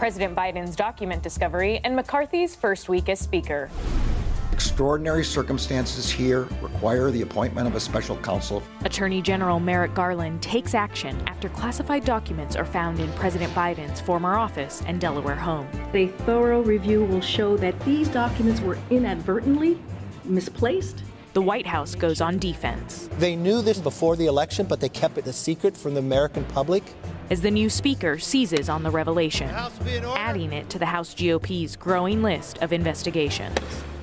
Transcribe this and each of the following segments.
President Biden's document discovery, and McCarthy's first week as Speaker. Extraordinary circumstances here require the appointment of a special counsel. Attorney General Merrick Garland takes action after classified documents are found in President Biden's former office and Delaware home. A thorough review will show that these documents were inadvertently misplaced. The White House goes on defense. They knew this before the election, but they kept it a secret from the American public. As the new speaker seizes on the revelation, adding it to the House GOP's growing list of investigations.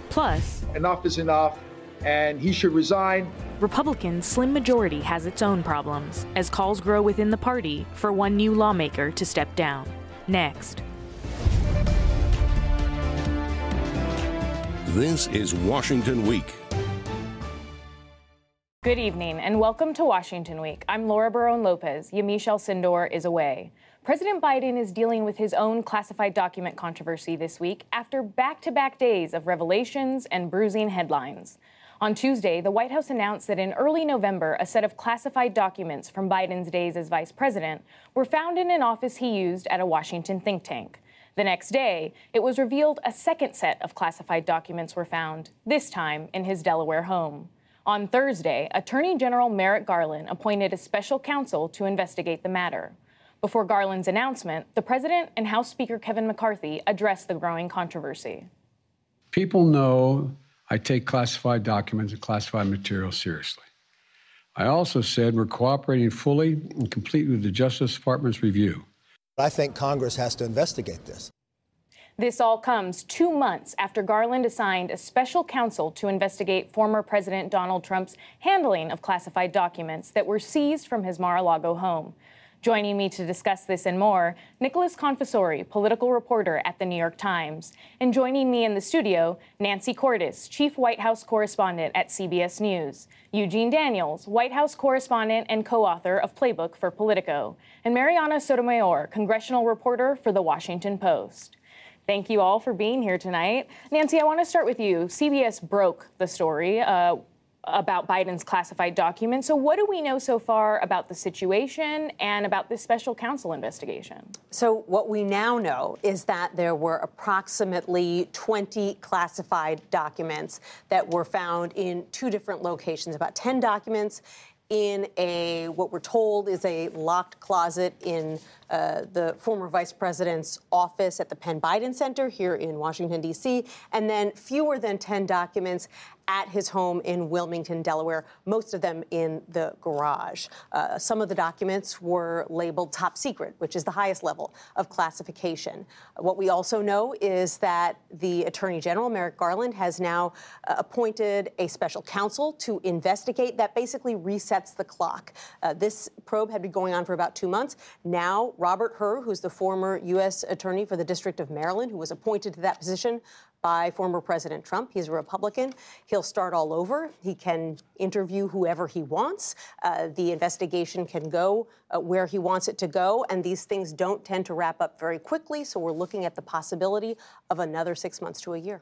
Plus, enough is enough, and he should resign. Republicans' slim majority has its own problems as calls grow within the party for one new lawmaker to step down. Next. This is Washington Week. Good evening and welcome to Washington Week. I'm Laura Barrón-López. Yamiche Alcindor is away. President Biden is dealing with his own classified document controversy this week after back to back days of revelations and bruising headlines. On Tuesday, the White House announced that in early November, a set of classified documents from Biden's days as vice president were found in an office he used at a Washington think tank. The next day, it was revealed a second set of classified documents were found, this time in his Delaware home. On Thursday, Attorney General Merrick Garland appointed a special counsel to investigate the matter. Before Garland's announcement, the president and House Speaker Kevin McCarthy addressed the growing controversy. People know I take classified documents and classified material seriously. I also said we're cooperating fully and completely with the Justice Department's review. I think Congress has to investigate this. This all comes two months after Garland assigned a special counsel to investigate former President Donald Trump's handling of classified documents that were seized from his Mar a Lago home. Joining me to discuss this and more, Nicholas Confessore, political reporter at the New York Times. And joining me in the studio, Nancy Cordes, chief White House correspondent at CBS News. Eugene Daniels, White House correspondent and co author of Playbook for Politico. And Mariana Sotomayor, congressional reporter for The Washington Post. Thank you all for being here tonight. Nancy, I want to start with you. CBS broke the story. Uh, about Biden's classified documents. So, what do we know so far about the situation and about this special counsel investigation? So, what we now know is that there were approximately 20 classified documents that were found in two different locations, about 10 documents in a what we're told is a locked closet in uh, the former vice president's office at the Penn Biden Center here in Washington, D.C., and then fewer than 10 documents at his home in Wilmington, Delaware, most of them in the garage. Uh, some of the documents were labeled top secret, which is the highest level of classification. What we also know is that the Attorney General, Merrick Garland, has now uh, appointed a special counsel to investigate. That basically resets the clock. Uh, this probe had been going on for about two months. Now, Robert Hur, who's the former U.S. Attorney for the District of Maryland, who was appointed to that position by former President Trump. He's a Republican. He'll start all over. He can interview whoever he wants. Uh, the investigation can go uh, where he wants it to go. And these things don't tend to wrap up very quickly. So we're looking at the possibility of another six months to a year.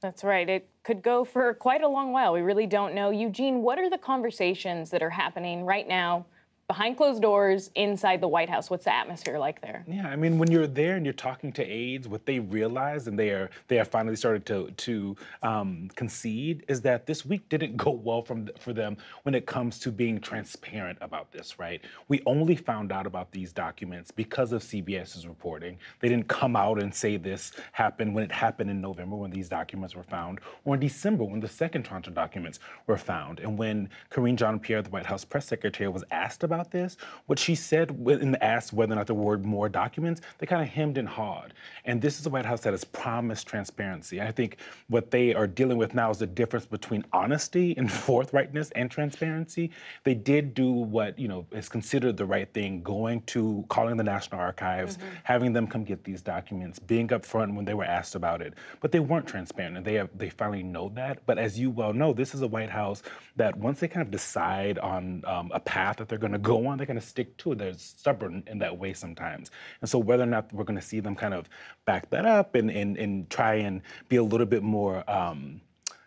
That's right. It could go for quite a long while. We really don't know. Eugene, what are the conversations that are happening right now behind closed doors inside the White House. What's the atmosphere like there? Yeah, I mean, when you're there and you're talking to aides, what they realize and they are they have finally started to to um, concede is that this week didn't go well from for them when it comes to being transparent about this. Right? We only found out about these documents because of CBS's reporting. They didn't come out and say this happened when it happened in November when these documents were found, or in December when the second tranche of documents were found, and when Karine Jean-Pierre, the White House press secretary, was asked about about this. What she said when asked whether or not there were more documents, they kind of hemmed and hawed. And this is a White House that has promised transparency. I think what they are dealing with now is the difference between honesty and forthrightness and transparency. They did do what you know is considered the right thing, going to calling the National Archives, mm-hmm. having them come get these documents, being upfront when they were asked about it. But they weren't transparent, and they have they finally know that. But as you well know, this is a White House that once they kind of decide on um, a path that they're going to go on, they're going to stick to it. They're stubborn in that way sometimes. And so whether or not we're going to see them kind of back that up and, and, and try and be a little bit more, um,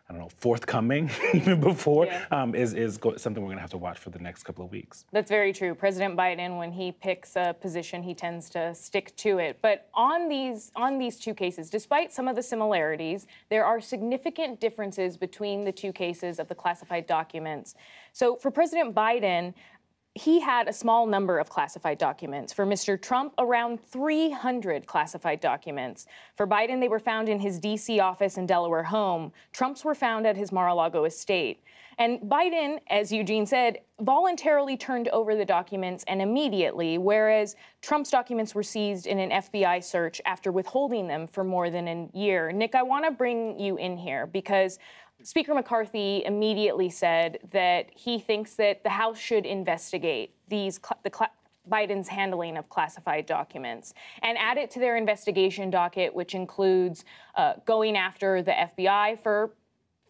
I don't know, forthcoming even before, yeah. um, is, is go- something we're going to have to watch for the next couple of weeks. That's very true. President Biden, when he picks a position, he tends to stick to it. But on these, on these two cases, despite some of the similarities, there are significant differences between the two cases of the classified documents. So for President Biden, he had a small number of classified documents. For Mr. Trump, around 300 classified documents. For Biden, they were found in his D.C. office and Delaware home. Trump's were found at his Mar a Lago estate. And Biden, as Eugene said, voluntarily turned over the documents and immediately, whereas Trump's documents were seized in an FBI search after withholding them for more than a year. Nick, I want to bring you in here because Speaker McCarthy immediately said that he thinks that the House should investigate these the Biden's handling of classified documents and add it to their investigation docket, which includes uh, going after the FBI for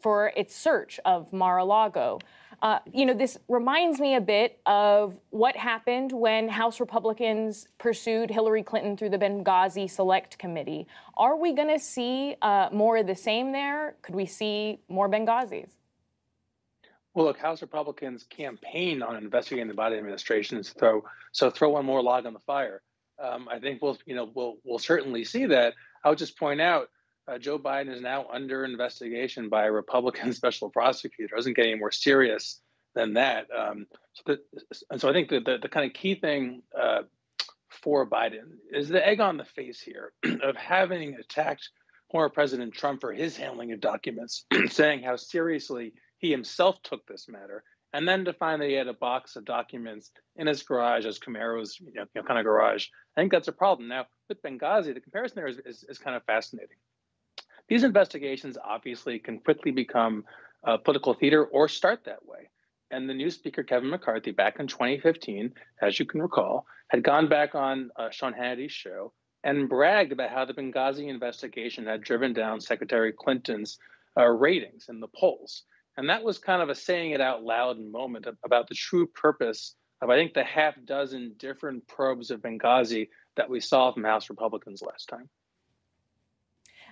for its search of Mar-a-Lago. Uh, you know, this reminds me a bit of what happened when House Republicans pursued Hillary Clinton through the Benghazi Select Committee. Are we going to see uh, more of the same there? Could we see more Benghazis? Well, look, House Republicans campaign on investigating the Biden administration, so throw, so throw one more log on the fire. Um, I think we'll, you know, we'll we'll certainly see that. I would just point out uh, Joe Biden is now under investigation by a Republican special prosecutor. It doesn't get any more serious than that. Um, so, the, and so I think the, the, the kind of key thing uh, for Biden is the egg on the face here of having attacked former President Trump for his handling of documents, saying how seriously he himself took this matter, and then to find that he had a box of documents in his garage as Camaro's you know, kind of garage. I think that's a problem. Now, with Benghazi, the comparison there is, is, is kind of fascinating. These investigations obviously can quickly become uh, political theater or start that way. And the new Speaker, Kevin McCarthy, back in 2015, as you can recall, had gone back on uh, Sean Hannity's show and bragged about how the Benghazi investigation had driven down Secretary Clinton's uh, ratings in the polls. And that was kind of a saying it out loud moment about the true purpose of, I think, the half dozen different probes of Benghazi that we saw from House Republicans last time.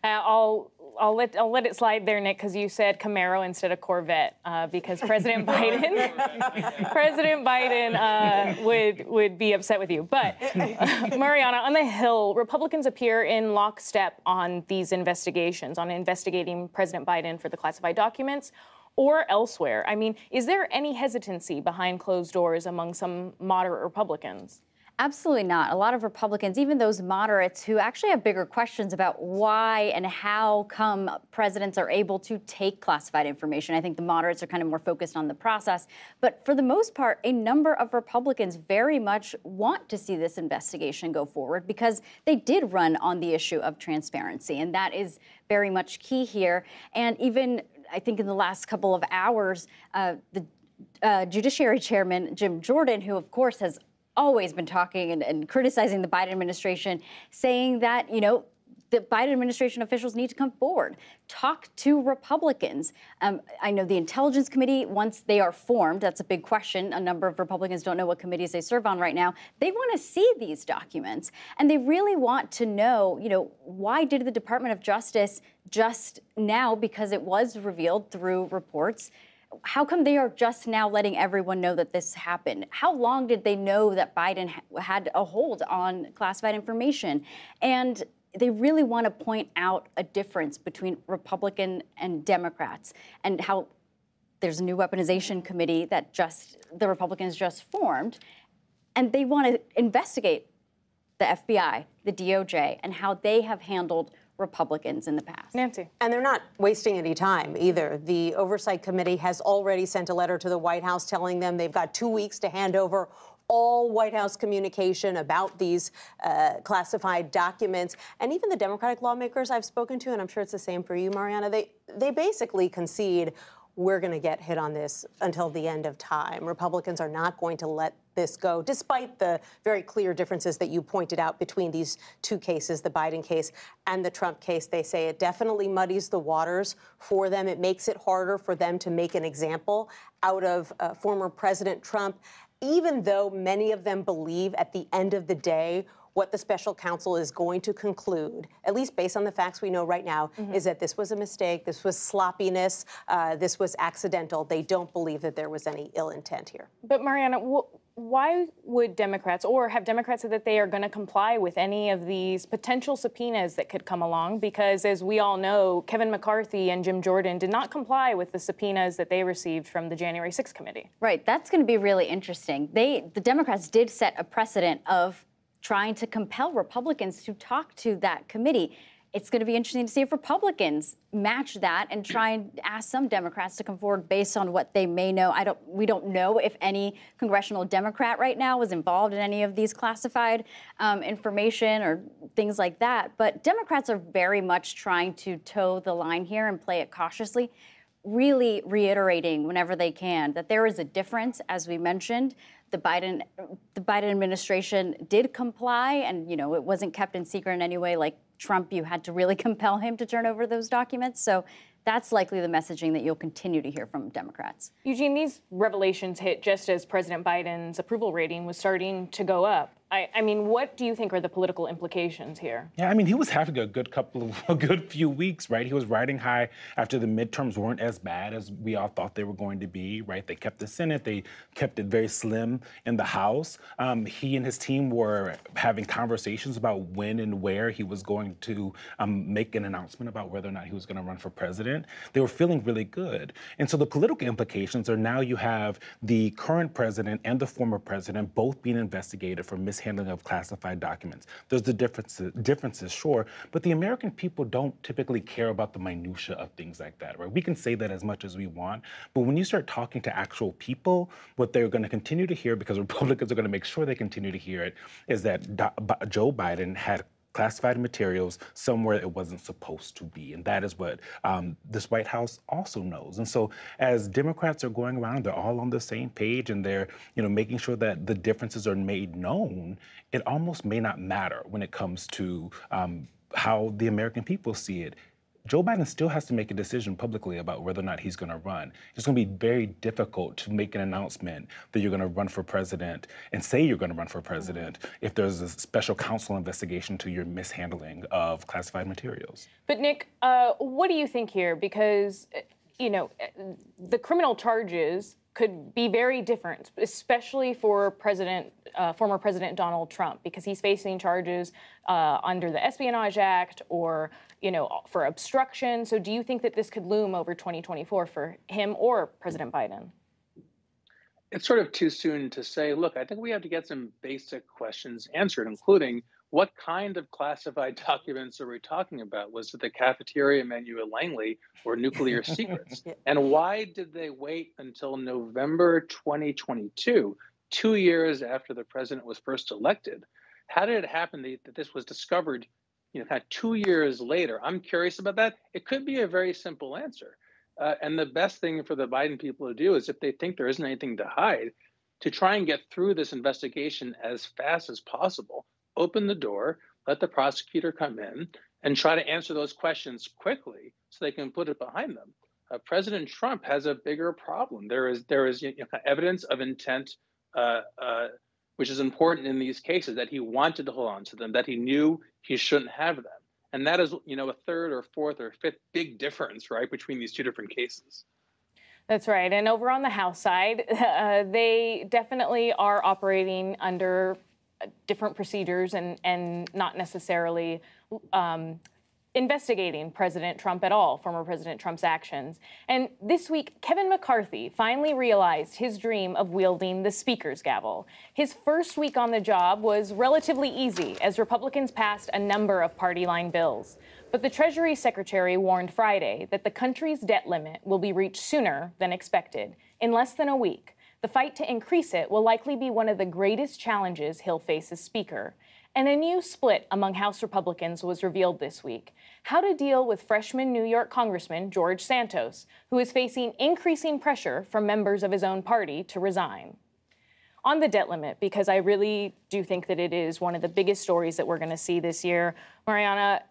Uh, I'll I'll let I'll let it slide there, Nick, because you said Camaro instead of Corvette, uh, because President Biden President Biden uh, would would be upset with you. But Mariana, on the Hill, Republicans appear in lockstep on these investigations, on investigating President Biden for the classified documents. Or elsewhere. I mean, is there any hesitancy behind closed doors among some moderate Republicans? Absolutely not. A lot of Republicans, even those moderates who actually have bigger questions about why and how come presidents are able to take classified information. I think the moderates are kind of more focused on the process. But for the most part, a number of Republicans very much want to see this investigation go forward because they did run on the issue of transparency. And that is very much key here. And even, I think, in the last couple of hours, uh, the uh, Judiciary Chairman Jim Jordan, who of course has always been talking and, and criticizing the Biden administration, saying that, you know, the Biden administration officials need to come forward, talk to Republicans. Um, I know the Intelligence Committee, once they are formed, that's a big question. A number of Republicans don't know what committees they serve on right now. They want to see these documents, and they really want to know, you know, why did the Department of Justice just now, because it was revealed through reports, how come they are just now letting everyone know that this happened? How long did they know that Biden had a hold on classified information? And they really want to point out a difference between Republican and Democrats and how there's a new weaponization committee that just the Republicans just formed, and they want to investigate the FBI, the DOJ, and how they have handled Republicans in the past. Nancy. And they're not wasting any time either. The Oversight Committee has already sent a letter to the White House telling them they've got two weeks to hand over all White House communication about these uh, classified documents. And even the Democratic lawmakers I've spoken to, and I'm sure it's the same for you, Mariana, they, they basically concede we're going to get hit on this until the end of time. Republicans are not going to let this go, despite the very clear differences that you pointed out between these two cases, the Biden case and the Trump case. They say it definitely muddies the waters for them. It makes it harder for them to make an example out of uh, former President Trump, even though many of them believe at the end of the day, what the special counsel is going to conclude, at least based on the facts we know right now, mm-hmm. is that this was a mistake, this was sloppiness, uh, this was accidental. They don't believe that there was any ill intent here. But Mariana, wh- why would Democrats, or have Democrats said that they are going to comply with any of these potential subpoenas that could come along? Because as we all know, Kevin McCarthy and Jim Jordan did not comply with the subpoenas that they received from the January 6th committee. Right. That's going to be really interesting. They, the Democrats, did set a precedent of trying to compel Republicans to talk to that committee. It's going to be interesting to see if Republicans match that and try and ask some Democrats to come forward based on what they may know. I don't we don't know if any congressional Democrat right now was involved in any of these classified um, information or things like that. But Democrats are very much trying to toe the line here and play it cautiously really reiterating whenever they can that there is a difference, as we mentioned, the Biden the Biden administration did comply, and you know it wasn't kept in secret in any way. Like Trump, you had to really compel him to turn over those documents. So that's likely the messaging that you'll continue to hear from Democrats. Eugene, these revelations hit just as President Biden's approval rating was starting to go up. I, I, mean, what do you think are the political implications here? Yeah, I mean, he was having a good couple of a good few weeks, right? He was riding high after the midterms weren't as bad as we all thought they were going to be, right? They kept the Senate, they kept it very slim in the House. Um, he and his team were having conversations about when and where he was going to um, make an announcement about whether or not he was going to run for president. They were feeling really good, and so the political implications are now you have the current president and the former president both being investigated for mis mishandling of classified documents. There's the differences, differences, sure, but the American people don't typically care about the minutia of things like that, right? We can say that as much as we want, but when you start talking to actual people, what they're going to continue to hear, because Republicans are going to make sure they continue to hear it, is that Joe Biden had classified materials somewhere it wasn't supposed to be. And that is what um, this White House also knows. And so as Democrats are going around, they're all on the same page and they're, you know, making sure that the differences are made known, it almost may not matter when it comes to um, how the American people see it. Joe Biden still has to make a decision publicly about whether or not he's going to run. It's going to be very difficult to make an announcement that you're going to run for president and say you're going to run for president if there's a special counsel investigation to your mishandling of classified materials. But Nick, uh, what do you think here? Because you know, the criminal charges could be very different, especially for President, uh, former President Donald Trump, because he's facing charges uh, under the Espionage Act or, you know, for obstruction. So, do you think that this could loom over 2024 for him or President Biden? It's sort of too soon to say. Look, I think we have to get some basic questions answered, including what kind of classified documents are we talking about? Was it the cafeteria menu at Langley or nuclear secrets? And why did they wait until November 2022, two years after the president was first elected? How did it happen that this was discovered, you know, kind of two years later? I'm curious about that. It could be a very simple answer. Uh, and the best thing for the Biden people to do is if they think there isn't anything to hide, to try and get through this investigation as fast as possible open the door, let the prosecutor come in, and try to answer those questions quickly so they can put it behind them. Uh, President Trump has a bigger problem. There is there is you know, evidence of intent, uh, uh, which is important in these cases. That he wanted to hold on to them, that he knew he shouldn't have them, and that is you know a third or fourth or fifth big difference, right, between these two different cases. That's right. And over on the House side, uh, they definitely are operating under different procedures and, and not necessarily um, investigating President Trump at all, former President Trump's actions. And this week, Kevin McCarthy finally realized his dream of wielding the Speaker's gavel. His first week on the job was relatively easy as Republicans passed a number of party line bills. But the Treasury Secretary warned Friday that the country's debt limit will be reached sooner than expected, in less than a week. The fight to increase it will likely be one of the greatest challenges he'll face as Speaker. And a new split among House Republicans was revealed this week. How to deal with freshman New York Congressman George Santos, who is facing increasing pressure from members of his own party to resign. On the debt limit, because I really do think that it is one of the biggest stories that we're going to see this year, Mariana,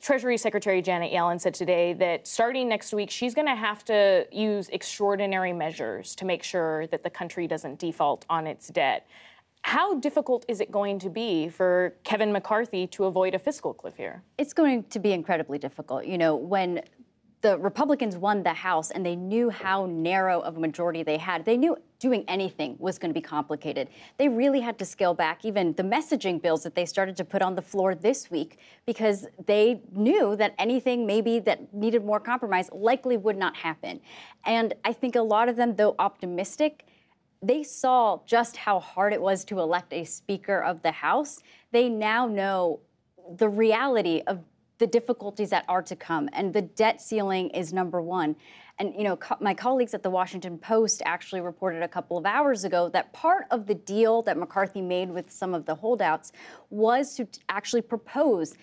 Treasury Secretary Janet Yellen said today that starting next week, she's going to have to use extraordinary measures to make sure that the country doesn't default on its debt. how difficult is it going to be for Kevin McCarthy to avoid a fiscal cliff here? It's going to be incredibly difficult. You know, when the Republicans won the House and they knew how narrow of a majority they had. They knew doing anything was going to be complicated. They really had to scale back even the messaging bills that they started to put on the floor this week because they knew that anything maybe that needed more compromise likely would not happen. And I think a lot of them, though optimistic, they saw just how hard it was to elect a Speaker of the House. They now know the reality of the difficulties that are to come. And the debt ceiling is number one. And you know, co- my colleagues at the Washington Post actually reported a couple of hours ago that part of the deal that McCarthy made with some of the holdouts was to actually propose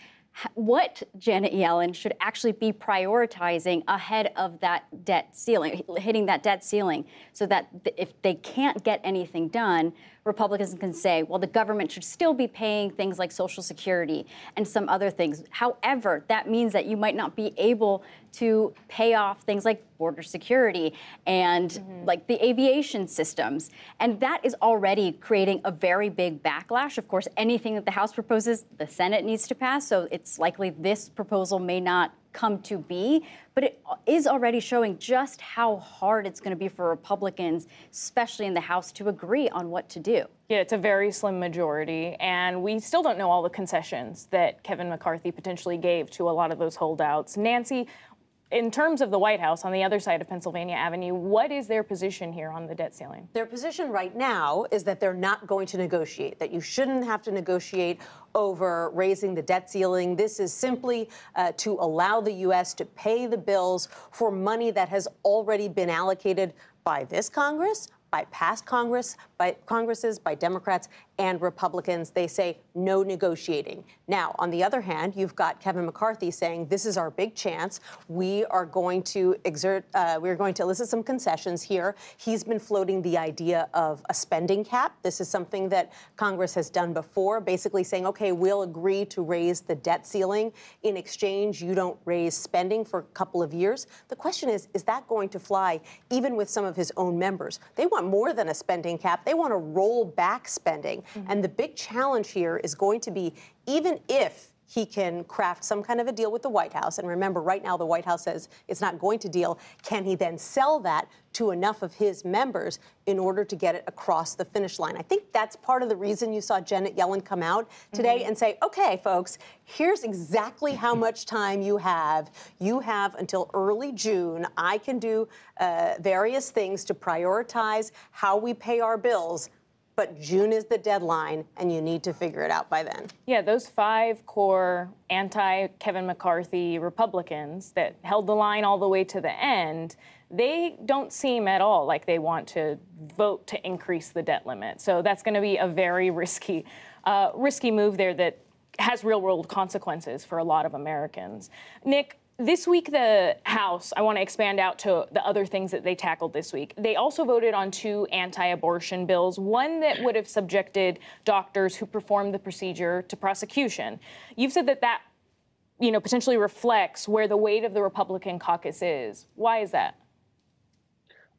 what Janet Yellen should actually be prioritizing ahead of that debt ceiling, hitting that debt ceiling, so that if they can't get anything done, Republicans can say, well, the government should still be paying things like Social Security and some other things. However, that means that you might not be able to pay off things like border security and mm-hmm. like the aviation systems. And that is already creating a very big backlash. Of course, anything that the House proposes, the Senate needs to pass. So it's likely this proposal may not come to be, but it is already showing just how hard it's going to be for Republicans, especially in the House, to agree on what to do. Yeah, it's a very slim majority, and we still don't know all the concessions that Kevin McCarthy potentially gave to a lot of those holdouts. Nancy, in terms of the White House on the other side of Pennsylvania Avenue, what is their position here on the debt ceiling? Their position right now is that they're not going to negotiate, that you shouldn't have to negotiate over raising the debt ceiling. This is simply uh, to allow the U.S. to pay the bills for money that has already been allocated by this Congress, by past Congress, by Congresses, by Democrats and Republicans. They say no negotiating. Now, on the other hand, you've got Kevin McCarthy saying this is our big chance. We are going to exert, uh, we're going to elicit some concessions here. He's been floating the idea of a spending cap. This is something that Congress has done before, basically saying, okay, we'll agree to raise the debt ceiling. In exchange, you don't raise spending for a couple of years. The question is, is that going to fly even with some of his own members? They want more than a spending cap. They want to roll back spending. Mm-hmm. And the big challenge here is going to be even if he can craft some kind of a deal with the White House. And remember, right now the White House says it's not going to deal. Can he then sell that to enough of his members in order to get it across the finish line? I think that's part of the reason you saw Janet Yellen come out today mm-hmm. and say, okay, folks, here's exactly how much time you have. You have until early June. I can do uh, various things to prioritize how we pay our bills but June is the deadline, and you need to figure it out by then. Yeah, those five core anti Kevin McCarthy Republicans that held the line all the way to the end, they don't seem at all like they want to vote to increase the debt limit. So that's going to be a very risky, uh, risky move there that has real world consequences for a lot of Americans. Nick, this week, the House, I want to expand out to the other things that they tackled this week. They also voted on two anti abortion bills, one that would have subjected doctors who performed the procedure to prosecution. You've said that that you know, potentially reflects where the weight of the Republican caucus is. Why is that?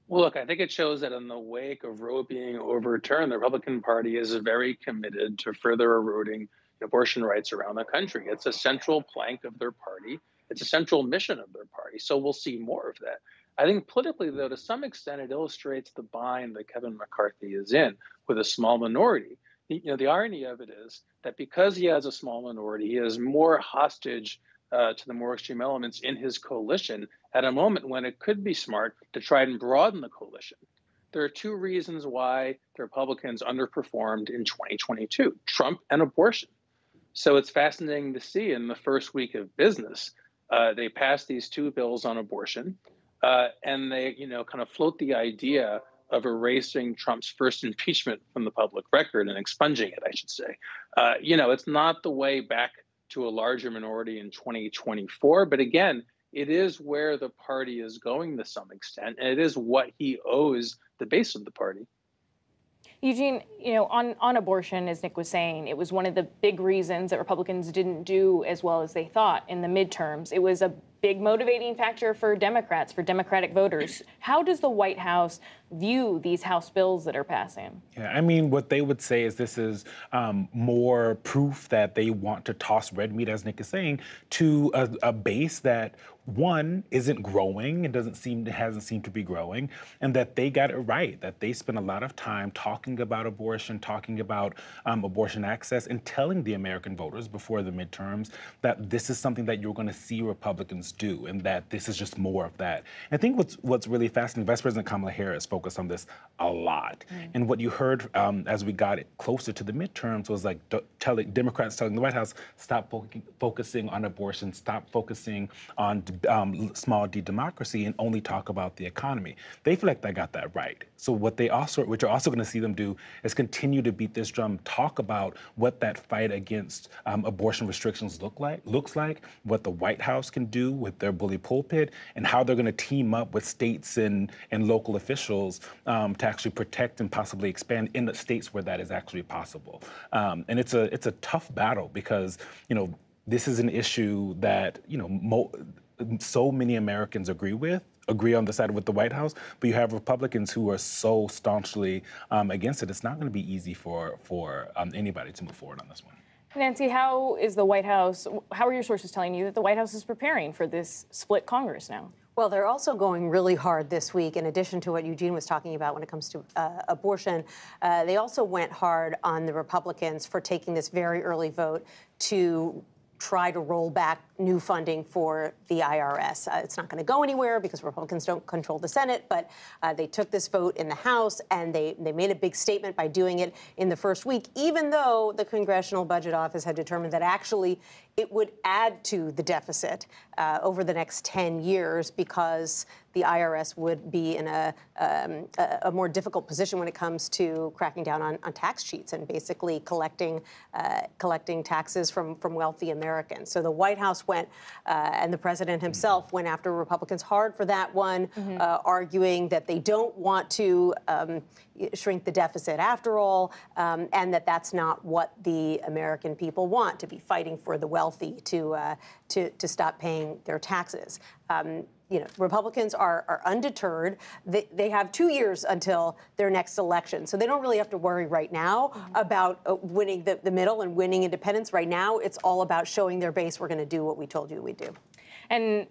Well, look, I think it shows that in the wake of Roe being overturned, the Republican Party is very committed to further eroding abortion rights around the country. It's a central plank of their party. It's a central mission of their party. So we'll see more of that. I think politically, though, to some extent, it illustrates the bind that Kevin McCarthy is in with a small minority. You know, the irony of it is that because he has a small minority, he is more hostage uh, to the more extreme elements in his coalition at a moment when it could be smart to try and broaden the coalition. There are two reasons why the Republicans underperformed in 2022 Trump and abortion. So it's fascinating to see in the first week of business uh, they passed these two bills on abortion, uh, and they, you know, kind of float the idea of erasing Trump's first impeachment from the public record and expunging it, I should say. Uh, you know, it's not the way back to a larger minority in 2024, but again, it is where the party is going to some extent, and it is what he owes the base of the party. Eugene, you know, on, on abortion, as Nick was saying, it was one of the big reasons that Republicans didn't do as well as they thought in the midterms. It was a big motivating factor for Democrats, for Democratic voters. How does the White House view these House bills that are passing? Yeah, I mean, what they would say is this is um, more proof that they want to toss red meat, as Nick is saying, to a, a base that one isn't growing and doesn't seem hasn't seemed to be growing and that they got it right that they spent a lot of time talking about abortion talking about um, abortion access and telling the american voters before the midterms that this is something that you're going to see republicans do and that this is just more of that i think what's what's really fascinating vice president kamala harris focused on this a lot mm. and what you heard um, as we got closer to the midterms was like telling democrats telling the white house stop fo- focusing on abortion stop focusing on um, small d democracy and only talk about the economy. They feel like they got that right. So what they also, what you're also going to see them do, is continue to beat this drum, talk about what that fight against um, abortion restrictions look like, looks like, what the White House can do with their bully pulpit, and how they're going to team up with states and and local officials um, to actually protect and possibly expand in the states where that is actually possible. Um, and it's a it's a tough battle because you know this is an issue that you know. So many Americans agree with, agree on the side with the White House, but you have Republicans who are so staunchly um, against it. It's not going to be easy for for um, anybody to move forward on this one. Nancy, how is the White House? How are your sources telling you that the White House is preparing for this split Congress now? Well, they're also going really hard this week, in addition to what Eugene was talking about when it comes to uh, abortion. Uh, they also went hard on the Republicans for taking this very early vote to try to roll back new funding for the IRS. Uh, it's not going to go anywhere because Republicans don't control the Senate, but uh, they took this vote in the House and they, they made a big statement by doing it in the first week, even though the Congressional Budget Office had determined that actually it would add to the deficit uh, over the next 10 years because the IRS would be in a, um, a, more difficult position when it comes to cracking down on, on tax cheats and basically collecting uh, collecting taxes from, from wealthy Americans. So the White House went, uh, and the president himself went after Republicans hard for that one, mm-hmm. Uh, arguing that they don't want to um, shrink the deficit after all, um, and that that's not what the American people want to be fighting for the wealthy to uh, to, to stop paying their taxes. Um, you know, Republicans are, are undeterred. They, they have two years until their next election. So they don't really have to worry right now mm-hmm. about uh, winning the, the middle and winning independents. Right now, it's all about showing their base we're going to do what we told you we'd do. And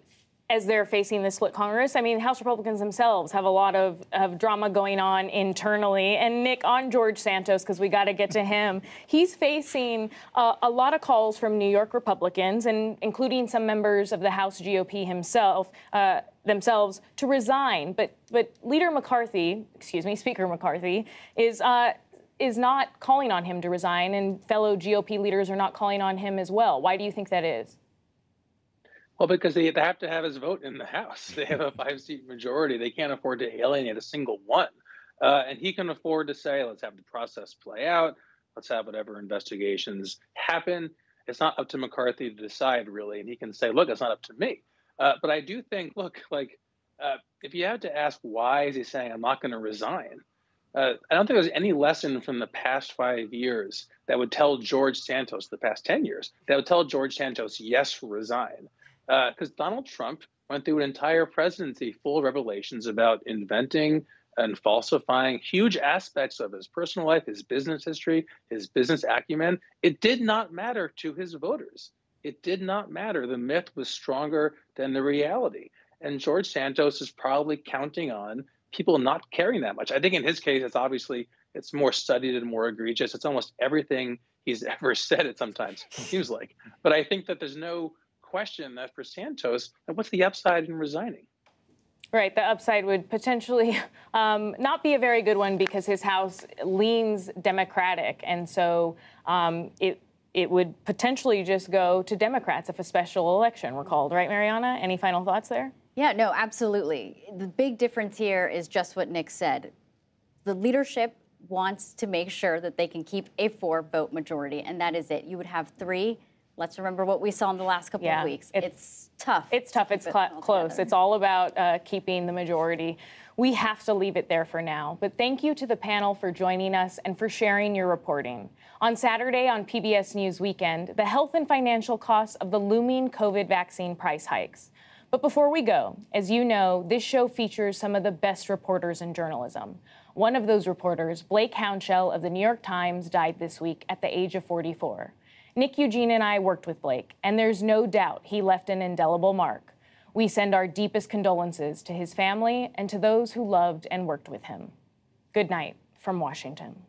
as they're facing the split Congress. I mean, House Republicans themselves have a lot of, of drama going on internally. And Nick, on George Santos, because we got to get to him, he's facing uh, a lot of calls from New York Republicans, and including some members of the House GOP himself. Uh, themselves to resign, but but Leader McCarthy, excuse me, Speaker McCarthy, is uh, is not calling on him to resign, and fellow GOP leaders are not calling on him as well. Why do you think that is? Well, because they have to have his vote in the House. They have a five seat majority. They can't afford to alienate a single one. Uh, and he can afford to say, let's have the process play out. Let's have whatever investigations happen. It's not up to McCarthy to decide, really. And he can say, look, it's not up to me. Uh, but I do think, look, like, uh, if you had to ask why is he saying, I'm not going to resign, uh, I don't think there's any lesson from the past five years that would tell George Santos, the past 10 years, that would tell George Santos, yes, resign because uh, Donald Trump went through an entire presidency full of revelations about inventing and falsifying huge aspects of his personal life, his business history, his business acumen. It did not matter to his voters. It did not matter. The myth was stronger than the reality. And George Santos is probably counting on people not caring that much. I think in his case, it's obviously it's more studied and more egregious. It's almost everything he's ever said. It sometimes seems like, but I think that there's no question that for Santos, what's the upside in resigning? Right, the upside would potentially um, not be a very good one because his house leans Democratic, and so um, it it would potentially just go to Democrats if a special election were called. Right, Mariana? Any final thoughts there? Yeah, no, absolutely. The big difference here is just what Nick said. The leadership wants to make sure that they can keep a four vote majority, and that is it. You would have three let's remember what we saw in the last couple yeah, of weeks. It's, it's, tough. It's tough. It's cl- close. It's all about uh, keeping the majority. We have to leave it there for now. But thank you to the panel for joining us and for sharing your reporting. On Saturday on PBS News Weekend, the health and financial costs of the looming COVID vaccine price hikes. But before we go, as you know, this show features some of the best reporters in journalism. One of those reporters, Blake Hounshell of the New York Times, died this week at the age of 44. Nick Eugene and I worked with Blake, and there's no doubt he left an indelible mark. We send our deepest condolences to his family and to those who loved and worked with him. Good night from Washington.